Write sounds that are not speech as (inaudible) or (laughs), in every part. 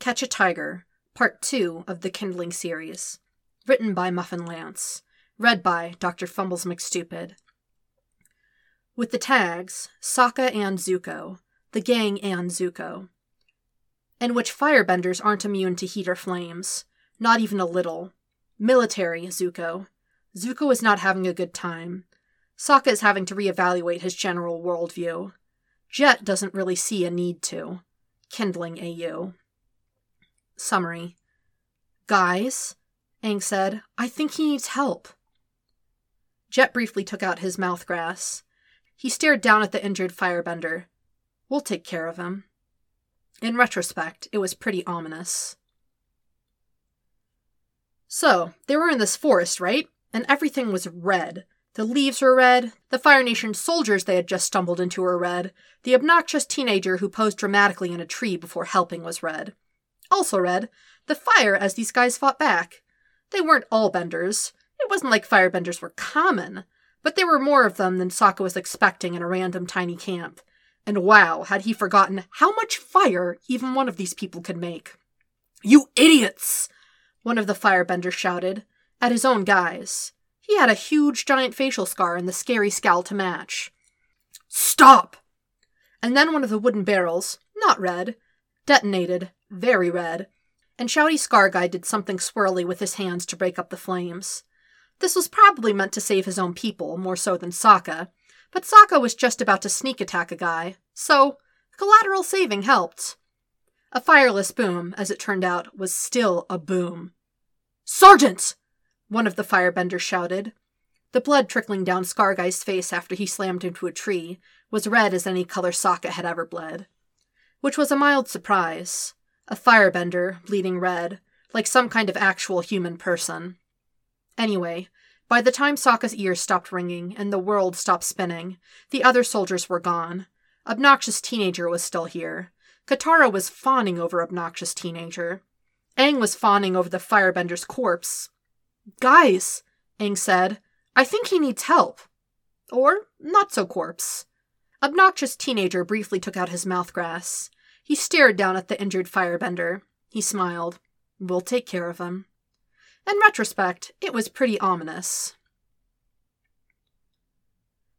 Catch a Tiger, Part 2 of the Kindling series. Written by MuffinLance. Read by Dr. Fumbles McStupid. With the tags Sokka and Zuko, the gang and Zuko, in which firebenders aren't immune to heat or flames, not even a little. Military Zuko. Zuko is not having a good time. Sokka is having to reevaluate his general worldview. Jet doesn't really see a need to. Kindling AU. Summary Guys, Aang said, I think he needs help. Jet briefly took out his mouth grass. He stared down at the injured firebender. We'll take care of him. In retrospect, it was pretty ominous. So, they were in this forest, right? And everything was red. The leaves were red, the Fire Nation soldiers they had just stumbled into were red, the obnoxious teenager who posed dramatically in a tree before helping was red. Also red, the fire as these guys fought back. They weren't all benders. It wasn't like firebenders were common, but there were more of them than Sokka was expecting in a random tiny camp. And wow, had he forgotten how much fire even one of these people could make. You idiots! One of the firebenders shouted, at his own guys. He had a huge giant facial scar and the scary scowl to match. Stop! And then one of the wooden barrels, not red, detonated, very red, and Shouty Scar Guy did something swirly with his hands to break up the flames. This was probably meant to save his own people, more so than Sokka, but Sokka was just about to sneak attack a guy, so collateral saving helped. A fireless boom, as it turned out, was still a boom. Sergeant! One of the firebenders shouted. The blood trickling down Scar Guy's face after he slammed into a tree was red as any color Sokka had ever bled. Which was a mild surprise. A firebender, bleeding red, like some kind of actual human person. Anyway, by the time Sokka's ears stopped ringing and the world stopped spinning, the other soldiers were gone. Obnoxious Teenager was still here. Katara was fawning over Obnoxious Teenager. Aang was fawning over the firebender's corpse. Guys, Aang said, I think he needs help. Or not so corpse. Obnoxious Teenager briefly took out his mouthgrass. He stared down at the injured firebender. He smiled. We'll take care of him. In retrospect, it was pretty ominous.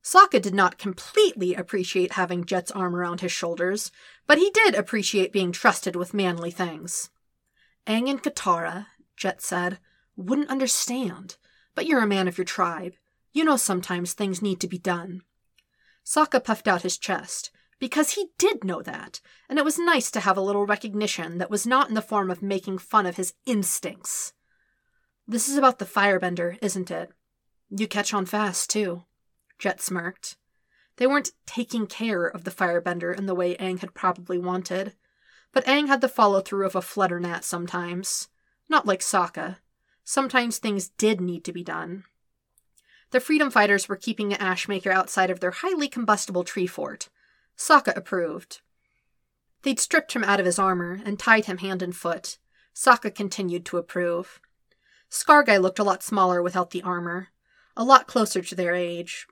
Sokka did not completely appreciate having Jet's arm around his shoulders, but he did appreciate being trusted with manly things. Aang and Katara, Jet said, wouldn't understand, but you're a man of your tribe. You know sometimes things need to be done. Sokka puffed out his chest, because he did know that, and it was nice to have a little recognition that was not in the form of making fun of his instincts. This is about the firebender, isn't it? You catch on fast, too. Jet smirked. They weren't taking care of the firebender in the way Aang had probably wanted, but Aang had the follow through of a flutter gnat sometimes. Not like Sokka. Sometimes things did need to be done. The freedom fighters were keeping ashmaker outside of their highly combustible tree fort. Sokka approved. They'd stripped him out of his armor and tied him hand and foot. Sokka continued to approve. Scarguy looked a lot smaller without the armor, a lot closer to their age,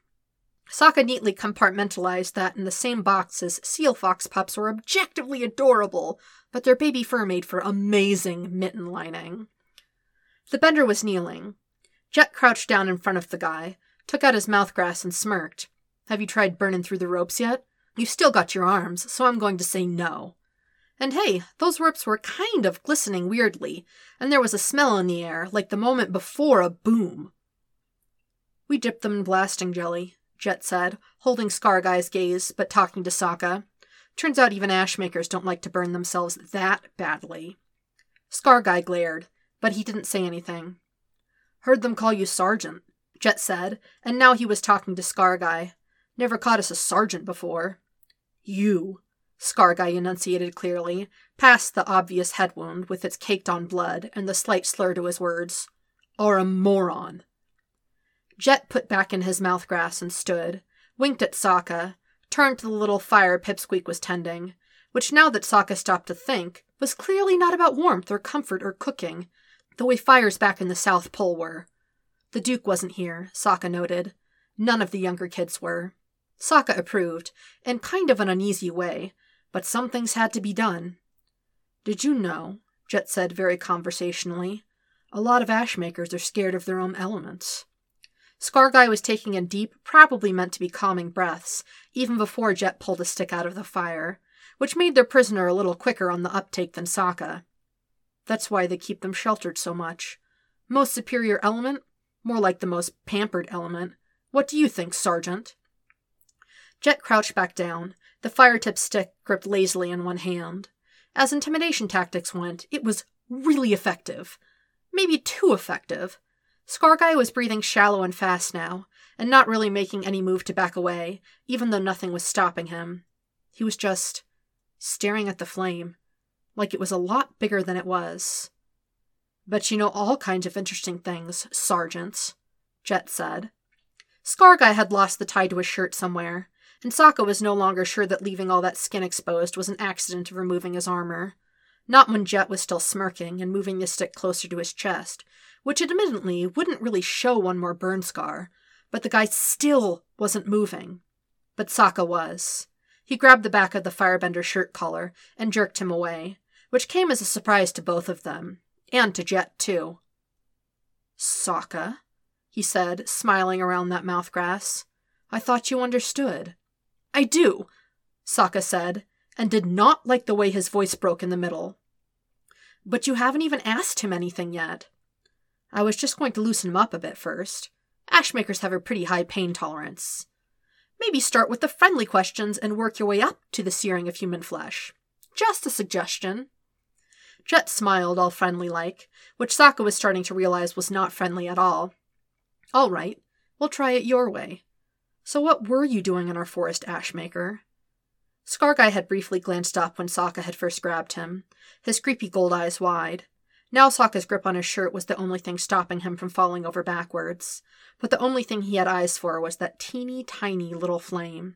Sokka neatly compartmentalized that in the same box as seal fox pups were objectively adorable, but their baby fur made for amazing mitten lining. The bender was kneeling. Jet crouched down in front of the guy, took out his mouthgrass, and smirked. Have you tried burning through the ropes yet? You've still got your arms, so I'm going to say no. And hey, those ropes were kind of glistening weirdly, and there was a smell in the air, like the moment before a boom. We dipped them in blasting jelly, Jet said, holding Scar Guy's gaze, but talking to Sokka. Turns out even ashmakers don't like to burn themselves that badly. Scar Guy glared, but he didn't say anything. Heard them call you Sergeant, Jet said, and now he was talking to Scar Guy. Never caught us a sergeant before. You, Scar Guy enunciated clearly, past the obvious head wound with its caked on blood and the slight slur to his words, are a moron. Jet put back in his mouth grass and stood, winked at Sokka, turned to the little fire Pipsqueak was tending, which now that Sokka stopped to think, was clearly not about warmth or comfort or cooking, the way fires back in the South Pole were. The Duke wasn't here, Sokka noted. None of the younger kids were. Sokka approved, in kind of an uneasy way, but some things had to be done. Did you know, Jet said very conversationally, a lot of ash makers are scared of their own elements. Scar Guy was taking in deep, probably meant to be calming breaths, even before Jet pulled a stick out of the fire, which made their prisoner a little quicker on the uptake than Sokka. That's why they keep them sheltered so much. Most superior element? More like the most pampered element. What do you think, Sergeant? Jet crouched back down, the fire stick gripped lazily in one hand. As intimidation tactics went, it was really effective. Maybe too effective. Scarguy was breathing shallow and fast now, and not really making any move to back away, even though nothing was stopping him. He was just staring at the flame, like it was a lot bigger than it was. Bet you know all kinds of interesting things, Sergeant, Jet said. Scarguy had lost the tie to his shirt somewhere, and Sokka was no longer sure that leaving all that skin exposed was an accident of removing his armor. Not when Jet was still smirking and moving the stick closer to his chest, which admittedly wouldn't really show one more burn scar, but the guy still wasn't moving. But Sokka was. He grabbed the back of the firebender's shirt collar and jerked him away, which came as a surprise to both of them, and to Jet, too. Sokka, he said, smiling around that mouth grass. I thought you understood. I do, Sokka said, and did not like the way his voice broke in the middle. But you haven't even asked him anything yet. I was just going to loosen him up a bit first. Ashmakers have a pretty high pain tolerance. Maybe start with the friendly questions and work your way up to the searing of human flesh. Just a suggestion. Jet smiled, all friendly like, which Sokka was starting to realize was not friendly at all. All right, we'll try it your way. So, what were you doing in our forest, Ashmaker? Scarguy had briefly glanced up when Sokka had first grabbed him, his creepy gold eyes wide. Now Sokka's grip on his shirt was the only thing stopping him from falling over backwards, but the only thing he had eyes for was that teeny tiny little flame.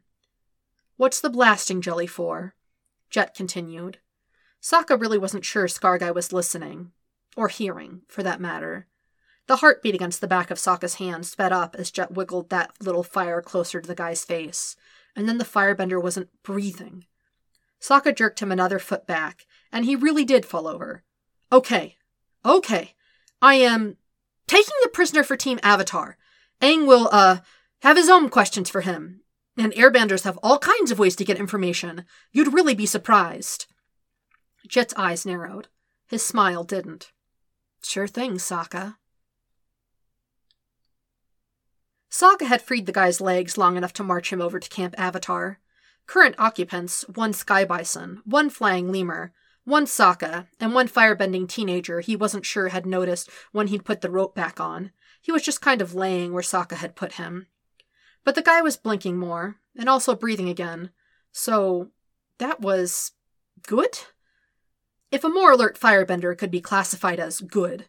What's the blasting jelly for? Jet continued. Sokka really wasn't sure Scarguy was listening, or hearing, for that matter. The heartbeat against the back of Sokka's hand sped up as Jet wiggled that little fire closer to the guy's face, and then the firebender wasn't breathing. Sokka jerked him another foot back, and he really did fall over. Okay, okay, I am taking the prisoner for Team Avatar. Aang will, uh, have his own questions for him. And airbenders have all kinds of ways to get information. You'd really be surprised. Jet's eyes narrowed. His smile didn't. Sure thing, Sokka. Sokka had freed the guy's legs long enough to march him over to Camp Avatar. Current occupants one sky bison, one flying lemur, one Sokka, and one firebending teenager he wasn't sure had noticed when he'd put the rope back on. He was just kind of laying where Sokka had put him. But the guy was blinking more, and also breathing again, so that was good? If a more alert firebender could be classified as good.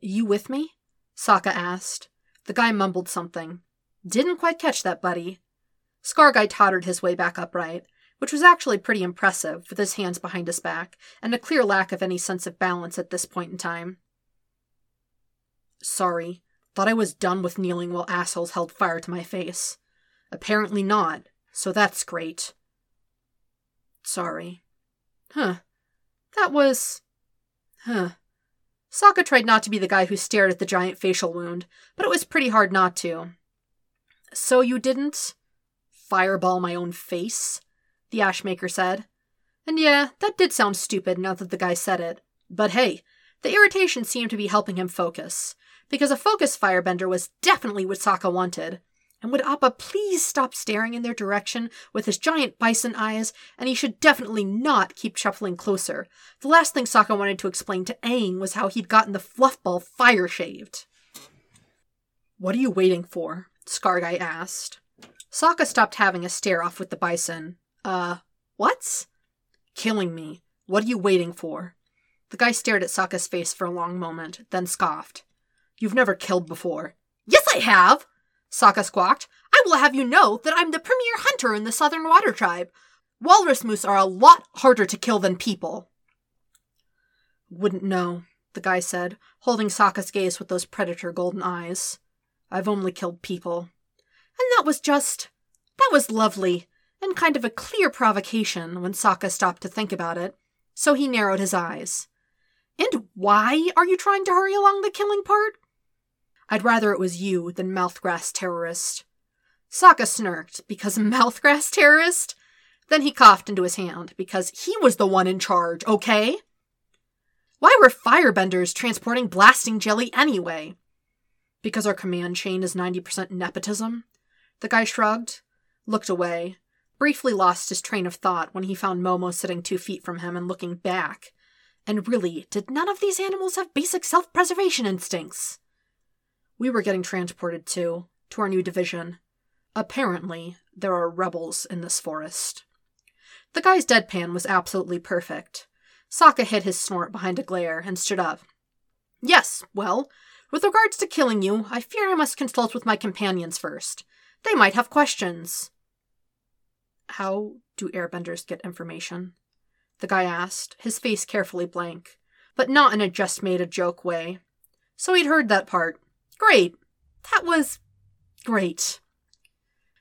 You with me? Sokka asked. The guy mumbled something. Didn't quite catch that, buddy. Scarguy tottered his way back upright, which was actually pretty impressive, with his hands behind his back, and a clear lack of any sense of balance at this point in time. Sorry. Thought I was done with kneeling while assholes held fire to my face. Apparently not, so that's great. Sorry. Huh. That was. Huh. Sokka tried not to be the guy who stared at the giant facial wound, but it was pretty hard not to. So you didn't fireball my own face? The Ashmaker said. And yeah, that did sound stupid now that the guy said it. But hey, the irritation seemed to be helping him focus, because a focus firebender was definitely what Sokka wanted. And would Appa please stop staring in their direction with his giant bison eyes, and he should definitely not keep shuffling closer. The last thing Sokka wanted to explain to Aang was how he'd gotten the fluffball fire shaved. What are you waiting for? Scarguy asked. Sokka stopped having a stare off with the bison. Uh, what? Killing me. What are you waiting for? The guy stared at Sokka's face for a long moment, then scoffed. You've never killed before. Yes, I have! Sokka squawked. I will have you know that I'm the premier hunter in the Southern Water Tribe. Walrus moose are a lot harder to kill than people. Wouldn't know, the guy said, holding Sokka's gaze with those predator golden eyes. I've only killed people. And that was just. that was lovely, and kind of a clear provocation when Sokka stopped to think about it. so he narrowed his eyes. And why are you trying to hurry along the killing part? I'd rather it was you than Mouthgrass Terrorist. Sokka snirked, because (laughs) Mouthgrass Terrorist? Then he coughed into his hand, because he was the one in charge, okay? Why were firebenders transporting blasting jelly anyway? Because our command chain is 90% nepotism? The guy shrugged, looked away, briefly lost his train of thought when he found Momo sitting two feet from him and looking back. And really, did none of these animals have basic self preservation instincts? We were getting transported too, to our new division. Apparently, there are rebels in this forest. The guy's deadpan was absolutely perfect. Sokka hid his snort behind a glare and stood up. Yes, well, with regards to killing you, I fear I must consult with my companions first. They might have questions. How do airbenders get information? The guy asked, his face carefully blank, but not in a just made a joke way. So he'd heard that part. Great. That was great.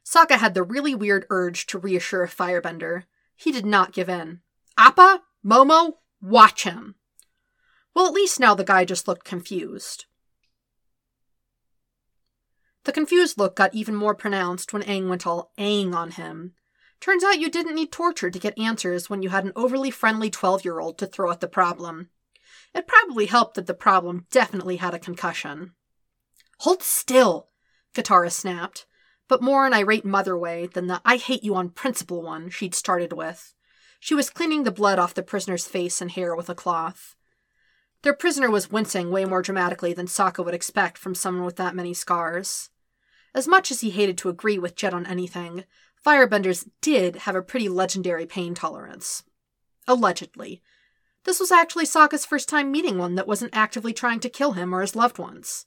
Sokka had the really weird urge to reassure a Firebender. He did not give in. Appa? Momo? Watch him. Well, at least now the guy just looked confused. The confused look got even more pronounced when Aang went all Aang on him. Turns out you didn't need torture to get answers when you had an overly friendly 12 year old to throw at the problem. It probably helped that the problem definitely had a concussion. Hold still, Katara snapped, but more an irate mother way than the I hate you on principle one she'd started with. She was cleaning the blood off the prisoner's face and hair with a cloth. Their prisoner was wincing way more dramatically than Sokka would expect from someone with that many scars. As much as he hated to agree with Jet on anything, firebenders did have a pretty legendary pain tolerance. Allegedly. This was actually Sokka's first time meeting one that wasn't actively trying to kill him or his loved ones.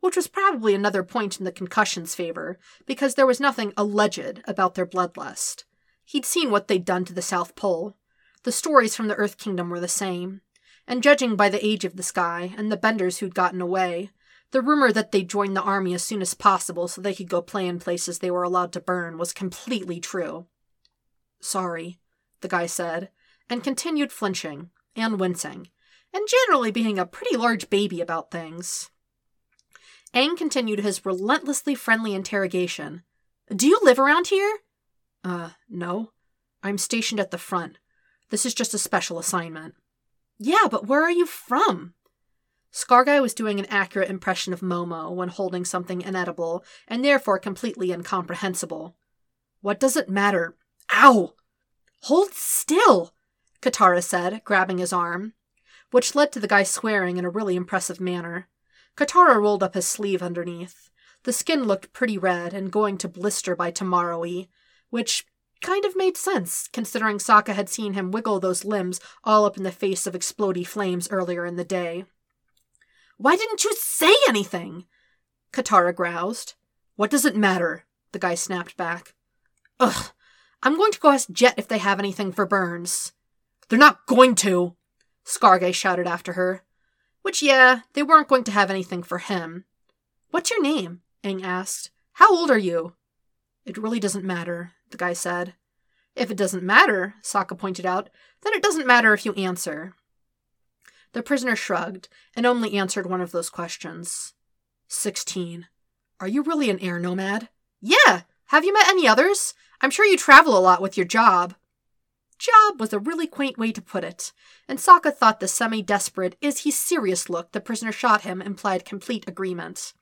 Which was probably another point in the concussion's favor, because there was nothing alleged about their bloodlust. He'd seen what they'd done to the South Pole. The stories from the Earth Kingdom were the same. And judging by the age of the sky and the benders who'd gotten away, the rumor that they'd join the army as soon as possible so they could go play in places they were allowed to burn was completely true. Sorry, the guy said, and continued flinching and wincing, and generally being a pretty large baby about things. Aang continued his relentlessly friendly interrogation. Do you live around here? Uh, no. I'm stationed at the front. This is just a special assignment. Yeah, but where are you from? Scarguy was doing an accurate impression of Momo when holding something inedible, and therefore completely incomprehensible. What does it matter? Ow! Hold still! Katara said, grabbing his arm, which led to the guy swearing in a really impressive manner. Katara rolled up his sleeve underneath. The skin looked pretty red and going to blister by tomorrow which kind of made sense, considering Sokka had seen him wiggle those limbs all up in the face of explody flames earlier in the day. Why didn't you say anything? Katara groused. What does it matter? The guy snapped back. Ugh, I'm going to go ask Jet if they have anything for Burns. They're not going to, Scarguy shouted after her. Which, yeah, they weren't going to have anything for him. What's your name? Aang asked. How old are you? It really doesn't matter, the guy said. If it doesn't matter, Sokka pointed out, then it doesn't matter if you answer. The prisoner shrugged and only answered one of those questions. Sixteen. Are you really an air nomad? Yeah! Have you met any others? I'm sure you travel a lot with your job. Job was a really quaint way to put it, and Sokka thought the semi desperate, is he serious look the prisoner shot him implied complete agreement.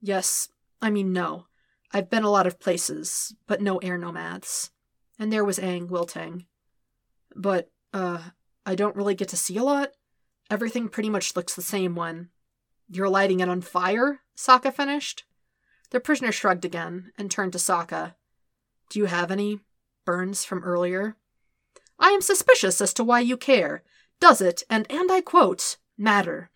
Yes, I mean, no. I've been a lot of places, but no air nomads. And there was Aang wilting. But, uh, I don't really get to see a lot. Everything pretty much looks the same when. You're lighting it on fire? Sokka finished. The prisoner shrugged again and turned to Sokka. Do you have any burns from earlier? I am suspicious as to why you care. Does it, and and I quote, matter?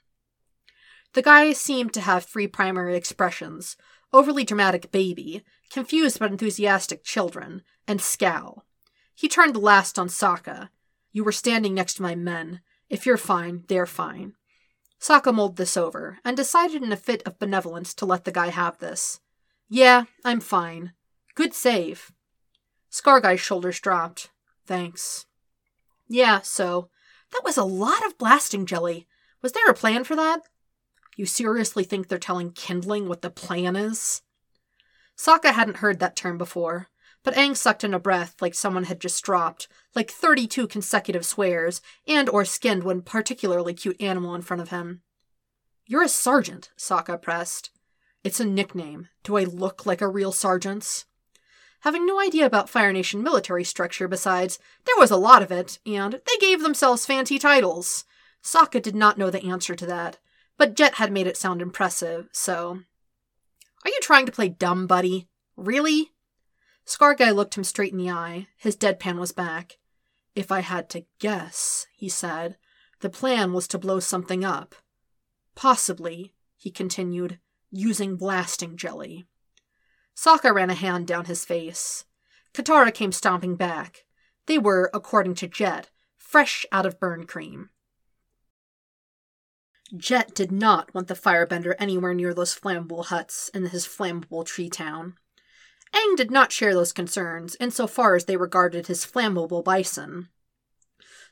The guy seemed to have three primary expressions overly dramatic baby, confused but enthusiastic children, and scowl. He turned last on Sokka, you were standing next to my men. If you're fine, they're fine. Sokka mulled this over, and decided in a fit of benevolence to let the guy have this. Yeah, I'm fine. Good save. Scarguy's shoulders dropped. Thanks. Yeah, so. That was a lot of blasting jelly. Was there a plan for that? You seriously think they're telling Kindling what the plan is? Sokka hadn't heard that term before, but Aang sucked in a breath like someone had just dropped, like 32 consecutive swears, and or skinned one particularly cute animal in front of him. You're a sergeant, Sokka pressed. It's a nickname. Do I look like a real sergeant? Having no idea about Fire Nation military structure besides, there was a lot of it, and they gave themselves fancy titles. Sokka did not know the answer to that, but Jet had made it sound impressive, so. Are you trying to play dumb, buddy? Really? Scarguy looked him straight in the eye. His deadpan was back. If I had to guess, he said, the plan was to blow something up. Possibly, he continued, using blasting jelly. Sokka ran a hand down his face. Katara came stomping back. They were, according to Jet, fresh out of burn cream. Jet did not want the firebender anywhere near those flammable huts in his flammable tree town. Aang did not share those concerns, insofar as they regarded his flammable bison.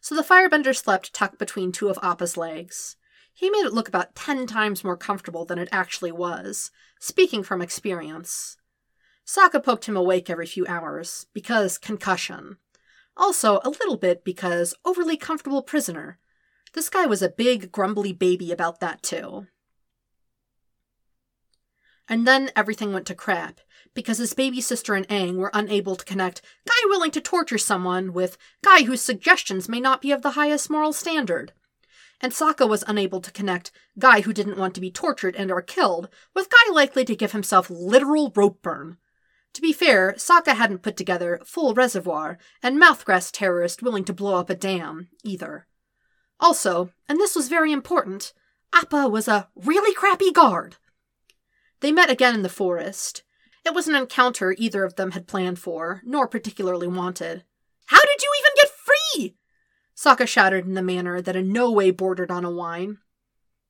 So the firebender slept tucked between two of Appa's legs. He made it look about ten times more comfortable than it actually was, speaking from experience. Sokka poked him awake every few hours, because concussion. Also, a little bit because overly comfortable prisoner. This guy was a big, grumbly baby about that, too. And then everything went to crap, because his baby sister and Aang were unable to connect guy willing to torture someone with guy whose suggestions may not be of the highest moral standard. And Sokka was unable to connect guy who didn't want to be tortured and or killed with guy likely to give himself literal rope burn. To be fair, Sokka hadn't put together full reservoir and mouthgrass terrorist willing to blow up a dam, either. Also, and this was very important, Appa was a really crappy guard. They met again in the forest. It was an encounter either of them had planned for, nor particularly wanted. How did you even get free? Sokka shouted in a manner that in no way bordered on a whine.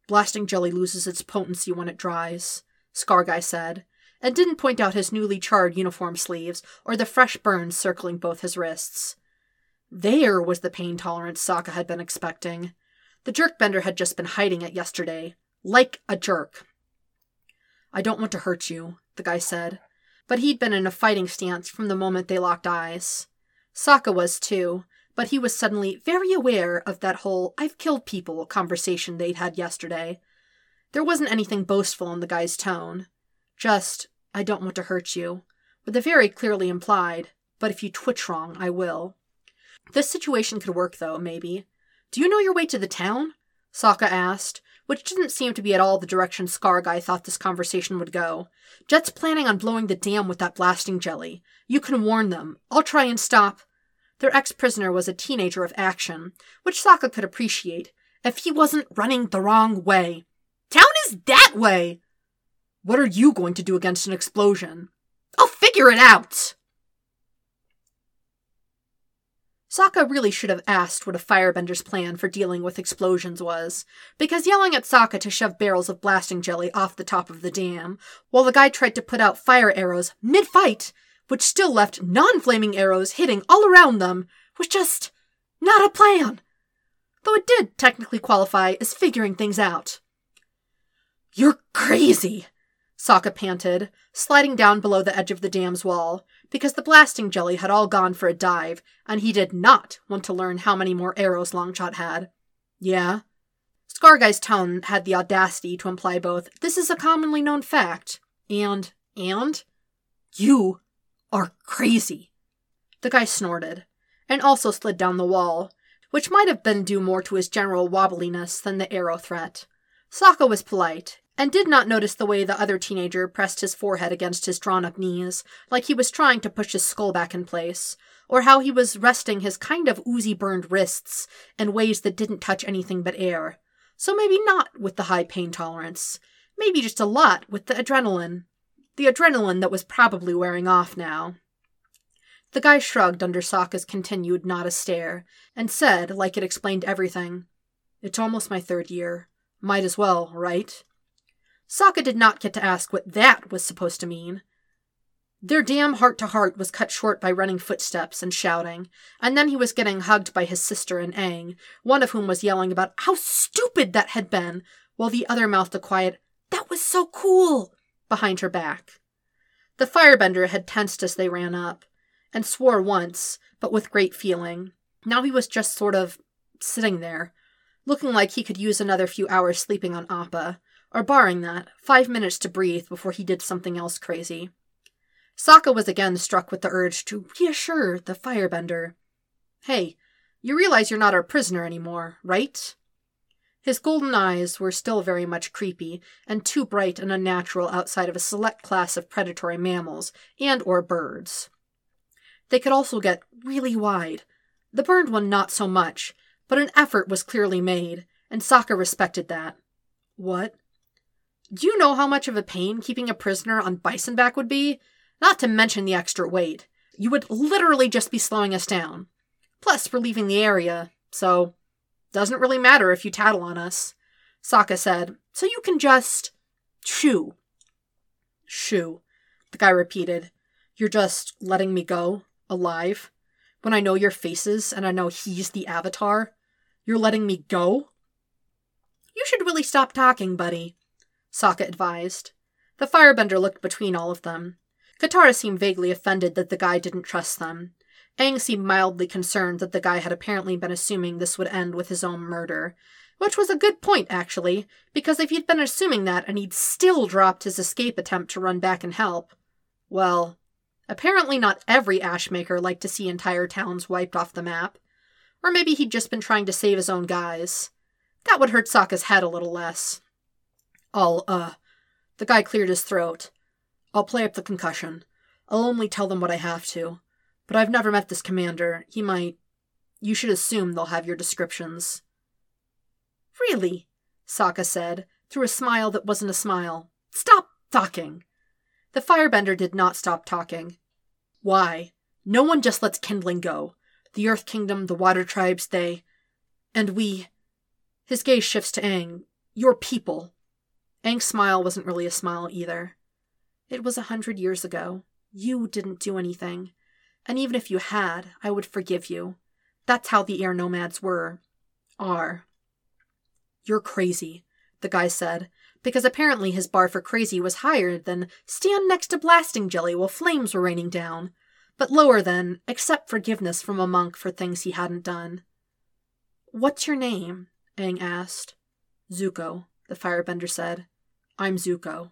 Blasting jelly loses its potency when it dries, Scarguy said, and didn't point out his newly charred uniform sleeves or the fresh burns circling both his wrists. There was the pain tolerance Sokka had been expecting. The jerkbender had just been hiding it yesterday, like a jerk. I don't want to hurt you, the guy said, but he'd been in a fighting stance from the moment they locked eyes. Sokka was too, but he was suddenly very aware of that whole I've killed people conversation they'd had yesterday. There wasn't anything boastful in the guy's tone. Just, I don't want to hurt you, with a very clearly implied, but if you twitch wrong, I will. This situation could work, though, maybe. Do you know your way to the town? Sokka asked, which didn't seem to be at all the direction Scar Guy thought this conversation would go. Jet's planning on blowing the dam with that blasting jelly. You can warn them. I'll try and stop. Their ex prisoner was a teenager of action, which Sokka could appreciate, if he wasn't running the wrong way. Town is that way! What are you going to do against an explosion? I'll figure it out! Sokka really should have asked what a firebender's plan for dealing with explosions was, because yelling at Sokka to shove barrels of blasting jelly off the top of the dam, while the guy tried to put out fire arrows mid fight, which still left non flaming arrows hitting all around them, was just not a plan. Though it did technically qualify as figuring things out. You're crazy, Sokka panted, sliding down below the edge of the dam's wall, because the blasting jelly had all gone for a dive, and he did not want to learn how many more arrows Longshot had. Yeah? Scarguy's tone had the audacity to imply both, this is a commonly known fact, and, and, you are crazy. The guy snorted, and also slid down the wall, which might have been due more to his general wobbliness than the arrow threat. Sokka was polite, and did not notice the way the other teenager pressed his forehead against his drawn up knees, like he was trying to push his skull back in place, or how he was resting his kind of oozy burned wrists in ways that didn't touch anything but air. So maybe not with the high pain tolerance. Maybe just a lot with the adrenaline. The adrenaline that was probably wearing off now. The guy shrugged under Sokka's continued not a stare, and said, like it explained everything, It's almost my third year. Might as well, right? Sokka did not get to ask what that was supposed to mean. Their damn heart to heart was cut short by running footsteps and shouting, and then he was getting hugged by his sister and Aang, one of whom was yelling about how stupid that had been, while the other mouthed a quiet, That was so cool! behind her back. The firebender had tensed as they ran up, and swore once, but with great feeling. Now he was just sort of sitting there, looking like he could use another few hours sleeping on Appa, or barring that, five minutes to breathe before he did something else crazy. Sokka was again struck with the urge to reassure the firebender. Hey, you realize you're not our prisoner anymore, right? His golden eyes were still very much creepy and too bright and unnatural outside of a select class of predatory mammals and or birds. They could also get really wide. The burned one not so much, but an effort was clearly made, and Sokka respected that. What? Do you know how much of a pain keeping a prisoner on bison back would be? Not to mention the extra weight. You would literally just be slowing us down. Plus, we're leaving the area, so doesn't really matter if you tattle on us. Sokka said, so you can just shoo. Shoo, the guy repeated. You're just letting me go, alive, when I know your faces and I know he's the avatar. You're letting me go? You should really stop talking, buddy, Sokka advised. The firebender looked between all of them. Katara seemed vaguely offended that the guy didn't trust them. Aang seemed mildly concerned that the guy had apparently been assuming this would end with his own murder. Which was a good point, actually, because if he'd been assuming that and he'd still dropped his escape attempt to run back and help, well, apparently not every Ashmaker liked to see entire towns wiped off the map. Or maybe he'd just been trying to save his own guys. That would hurt Sokka's head a little less. I'll, uh. The guy cleared his throat. I'll play up the concussion. I'll only tell them what I have to. But I've never met this commander. He might. You should assume they'll have your descriptions. Really? Sokka said, through a smile that wasn't a smile. Stop talking! The firebender did not stop talking. Why? No one just lets kindling go. The Earth Kingdom, the Water Tribes, they. And we. His gaze shifts to Aang. Your people. Aang's smile wasn't really a smile either. It was a hundred years ago. You didn't do anything. And even if you had, I would forgive you. That's how the air nomads were. Are. You're crazy, the guy said, because apparently his bar for crazy was higher than stand next to blasting jelly while flames were raining down, but lower than accept forgiveness from a monk for things he hadn't done. What's your name? Aang asked. Zuko, the firebender said. I'm Zuko.